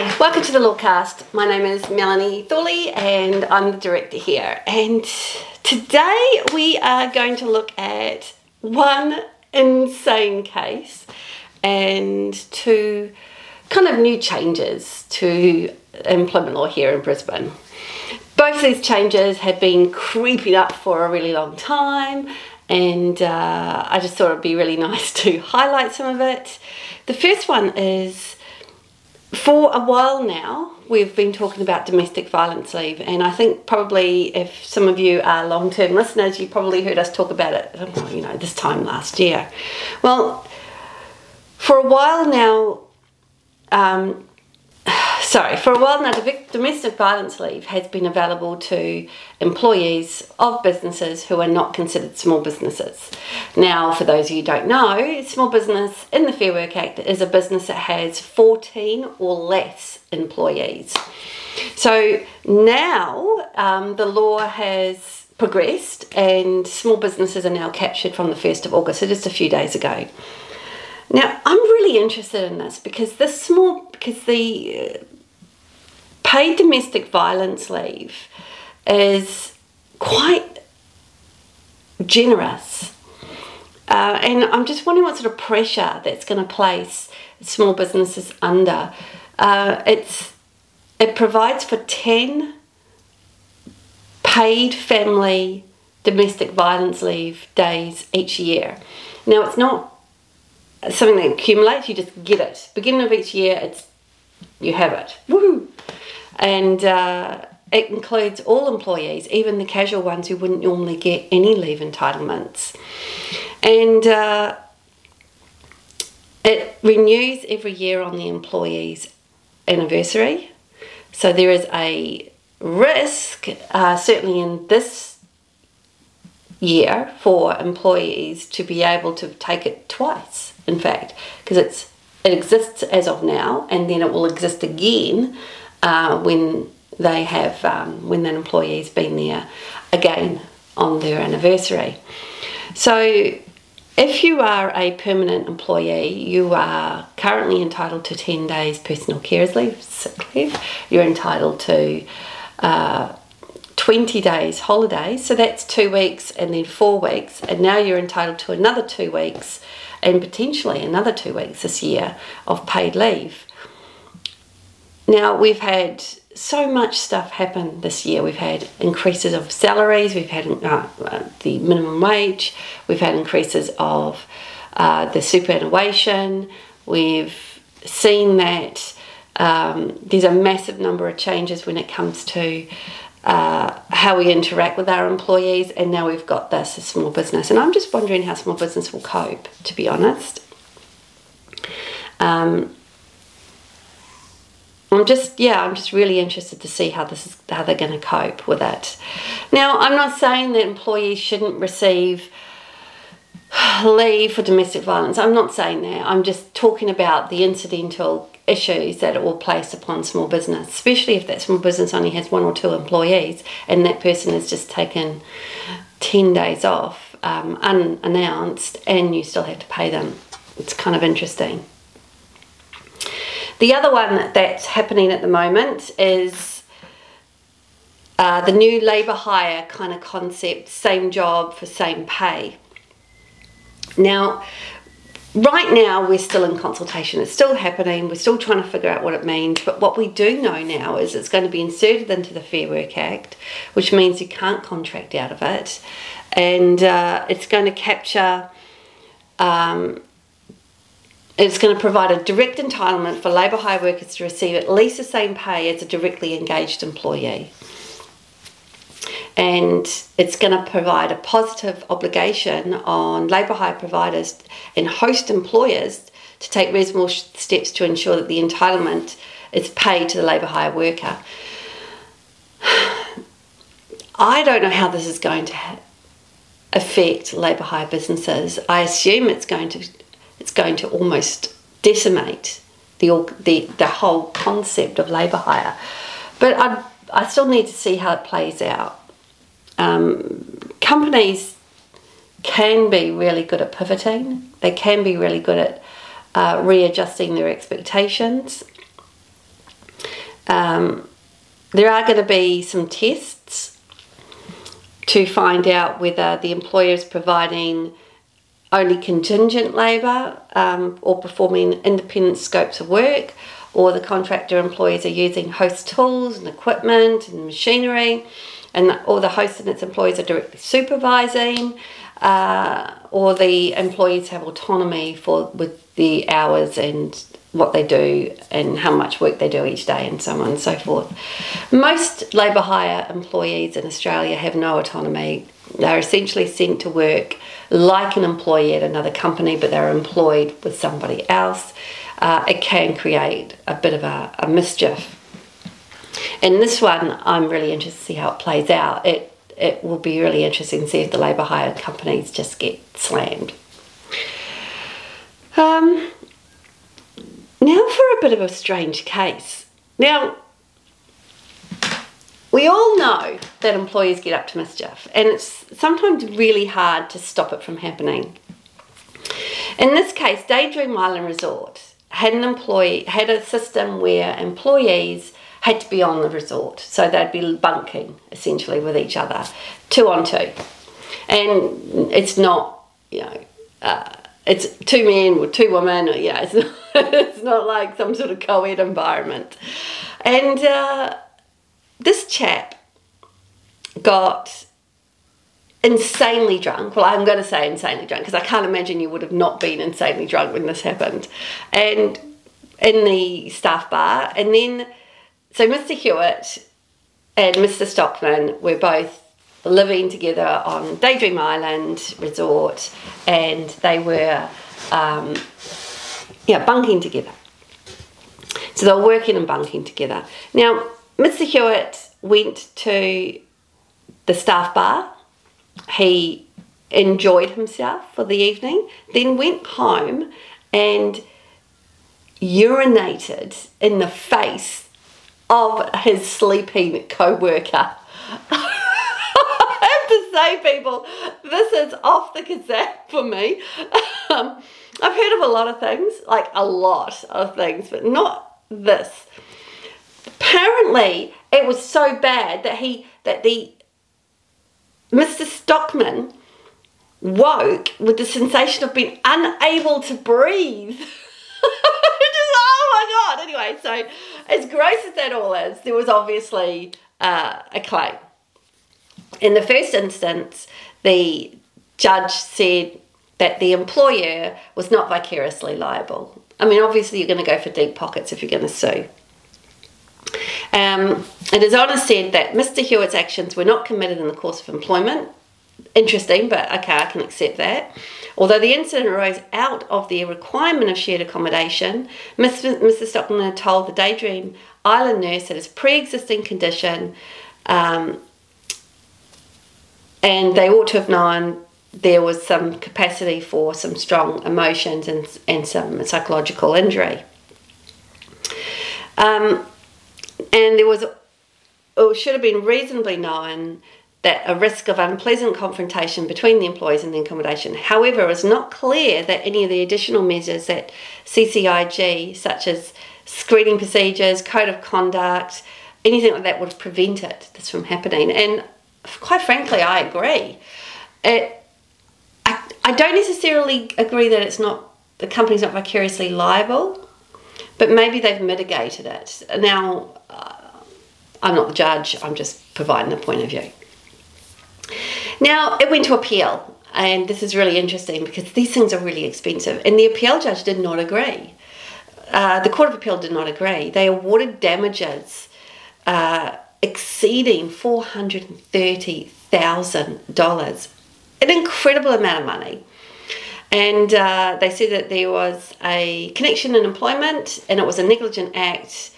Hi, welcome to the Lawcast. My name is Melanie Thorley and I'm the director here. And today we are going to look at one insane case and two kind of new changes to employment law here in Brisbane. Both these changes have been creeping up for a really long time, and uh, I just thought it'd be really nice to highlight some of it. The first one is for a while now, we've been talking about domestic violence leave, and I think probably if some of you are long term listeners, you probably heard us talk about it, you know, this time last year. Well, for a while now, um, sorry, for a while now, domestic violence leave has been available to employees of businesses who are not considered small businesses. Now, for those of you who don't know, small business in the Fair Work Act is a business that has 14 or less employees. So now um, the law has progressed and small businesses are now captured from the 1st of August, so just a few days ago. Now, I'm really interested in this because this small, because the paid domestic violence leave is quite generous. Uh, and I'm just wondering what sort of pressure that's going to place small businesses under. Uh, it's it provides for 10 paid family domestic violence leave days each year. Now, it's not something that accumulates, you just get it. Beginning of each year, it's you have it. And uh, it includes all employees, even the casual ones who wouldn't normally get any leave entitlements. And uh, it renews every year on the employee's anniversary. So there is a risk, uh, certainly in this year for employees to be able to take it twice, in fact, because it's it exists as of now, and then it will exist again uh, when they have um, when that employee's been there again on their anniversary. So. If you are a permanent employee, you are currently entitled to 10 days personal carers leave, sick leave. You're entitled to uh, 20 days holidays, so that's two weeks and then four weeks, and now you're entitled to another two weeks and potentially another two weeks this year of paid leave. Now, we've had so much stuff happen this year. We've had increases of salaries, we've had uh, the minimum wage, we've had increases of uh, the superannuation, we've seen that um, there's a massive number of changes when it comes to uh, how we interact with our employees, and now we've got this small business. And I'm just wondering how small business will cope, to be honest. Um, I'm just yeah, I'm just really interested to see how this is how they're going to cope with it. Now, I'm not saying that employees shouldn't receive leave for domestic violence. I'm not saying that. I'm just talking about the incidental issues that it will place upon small business, especially if that small business only has one or two employees and that person has just taken 10 days off um, unannounced and you still have to pay them. It's kind of interesting. The other one that's happening at the moment is uh, the new labour hire kind of concept same job for same pay. Now, right now we're still in consultation it's still happening we're still trying to figure out what it means but what we do know now is it's going to be inserted into the fair work act which means you can't contract out of it and uh, it's going to capture um, it's going to provide a direct entitlement for labour hire workers to receive at least the same pay as a directly engaged employee and it's going to provide a positive obligation on labour hire providers and host employers to take reasonable steps to ensure that the entitlement is paid to the labour hire worker. I don't know how this is going to affect labour hire businesses. I assume it's going to it's going to almost decimate the the, the whole concept of labour hire. But I I still need to see how it plays out um, companies can be really good at pivoting, they can be really good at uh, readjusting their expectations. Um, there are going to be some tests to find out whether the employer is providing only contingent labour um, or performing independent scopes of work, or the contractor employees are using host tools and equipment and machinery, and or the host and its employees are directly supervising, uh, or the employees have autonomy for with the hours and what they do and how much work they do each day and so on and so forth. Most labour hire employees in Australia have no autonomy. They're essentially sent to work like an employee at another company, but they're employed with somebody else. Uh, it can create a bit of a, a mischief. In this one, I'm really interested to see how it plays out. It it will be really interesting to see if the labour hire companies just get slammed. Um, now for a bit of a strange case. Now, we all know that employees get up to mischief, and it's sometimes really hard to stop it from happening. In this case, Daydream Island Resort had an employee had a system where employees had to be on the resort, so they'd be bunking essentially with each other, two on two, and it's not you know. Uh, it's two men or two women, or, yeah, it's not, it's not like some sort of co ed environment. And uh, this chap got insanely drunk. Well, I'm going to say insanely drunk because I can't imagine you would have not been insanely drunk when this happened. And in the staff bar, and then so Mr. Hewett and Mr. Schokman were both living together on Daydream Island Resort, and they were, um, yeah, bunking together. So they were working and bunking together. Now, Mr. Hewett went to the staff bar. He enjoyed himself for the evening, then went home and urinated in the face of his sleeping co worker. I have to say, people, this is off the cassette for me. Um, I've heard of a lot of things, like a lot of things, but not this. Apparently, it was so bad that he that the Mr. Schokman woke with the sensation of being unable to breathe. Just, oh my god! Anyway, so as gross as that all is, there was obviously uh, a claim in the first instance, the judge said that the employer was not vicariously liable. I mean, obviously, you're going to go for deep pockets if you're going to sue. Um, and His Honour said that Mr. Hewett's actions were not committed in the course of employment. Interesting, but okay, I can accept that. Although the incident arose out of the requirement of shared accommodation, Mr. Schokman had told the Daydream Island nurse that his pre existing condition um, and they ought to have known there was some capacity for some strong emotions and, and some psychological injury. Um, and there was, it should have been reasonably known that a risk of unpleasant confrontation between the employees and the accommodation. However, was not clear that any of the additional measures that CCIG, such as screening procedures, code of conduct, anything like that would have prevented this from happening. And quite frankly, I agree. It, I, I don't necessarily agree that it's not the company's not vicariously liable, but maybe they've mitigated it. Now, uh, I'm not the judge. I'm just providing a point of view. Now it went to appeal, and this is really interesting because these things are really expensive, and the appeal judge did not agree. Uh, the Court of Appeal did not agree. They awarded damages. Uh, exceeding $430,000. An incredible amount of money. And uh, they said that there was a connection in employment and it was a negligent act,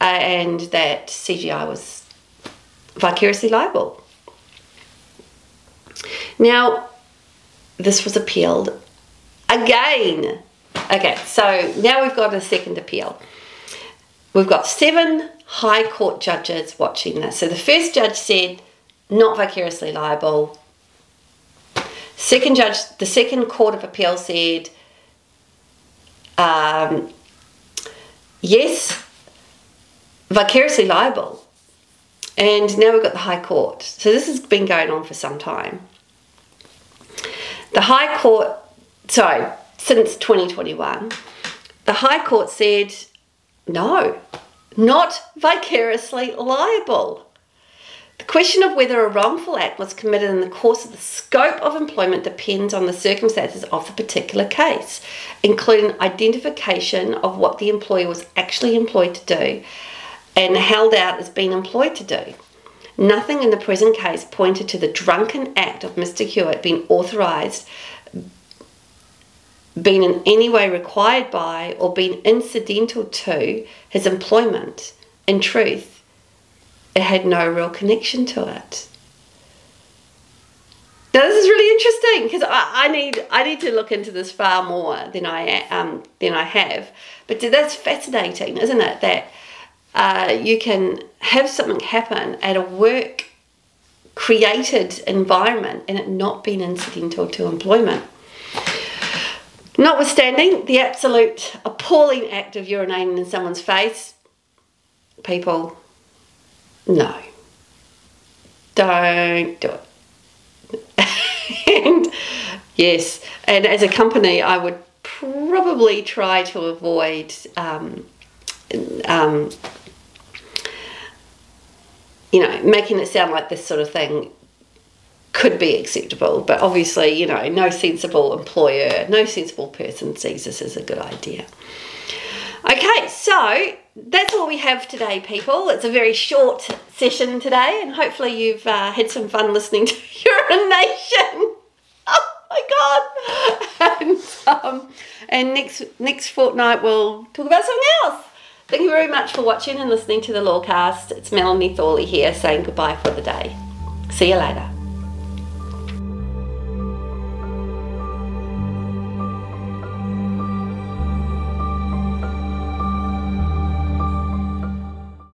uh, and that CGI was vicariously liable. Now, this was appealed again. Okay, so now we've got a second appeal. We've got seven High Court judges watching this. So the first judge said, not vicariously liable. Second judge, the second Court of Appeal said, um, yes, vicariously liable. And now we've got the High Court. So this has been going on for some time. The High Court, sorry, since 2021, the High Court said no, not vicariously liable. The question of whether a wrongful act was committed in the course of the scope of employment depends on the circumstances of the particular case, including identification of what the employer was actually employed to do and held out as being employed to do. Nothing in the present case pointed to the drunken act of Mr. Hewett being authorised, being in any way required by, or being incidental to his employment. In truth, it had no real connection to it. Now this is really interesting because I, I, need I need to look into this far more than I um, than I have. But that's fascinating, isn't it? That uh, you can have something happen at a work created environment and it not being incidental to employment. Notwithstanding the absolute appalling act of urinating in someone's face, people, no. Don't do it. and yes, and as a company, I would probably try to avoid um, um, you know, making it sound like this sort of thing could be acceptable, but obviously, you know, no sensible employer, no sensible person sees this as a good idea. Okay, so that's all we have today, people. It's a very short session today, and hopefully, you've uh, had some fun listening to urination. Oh my god! And, um, and next next fortnight, we'll talk about something else. Thank you very much for watching and listening to the Lawcast. It's Melanie Thorley here saying goodbye for the day. See you later.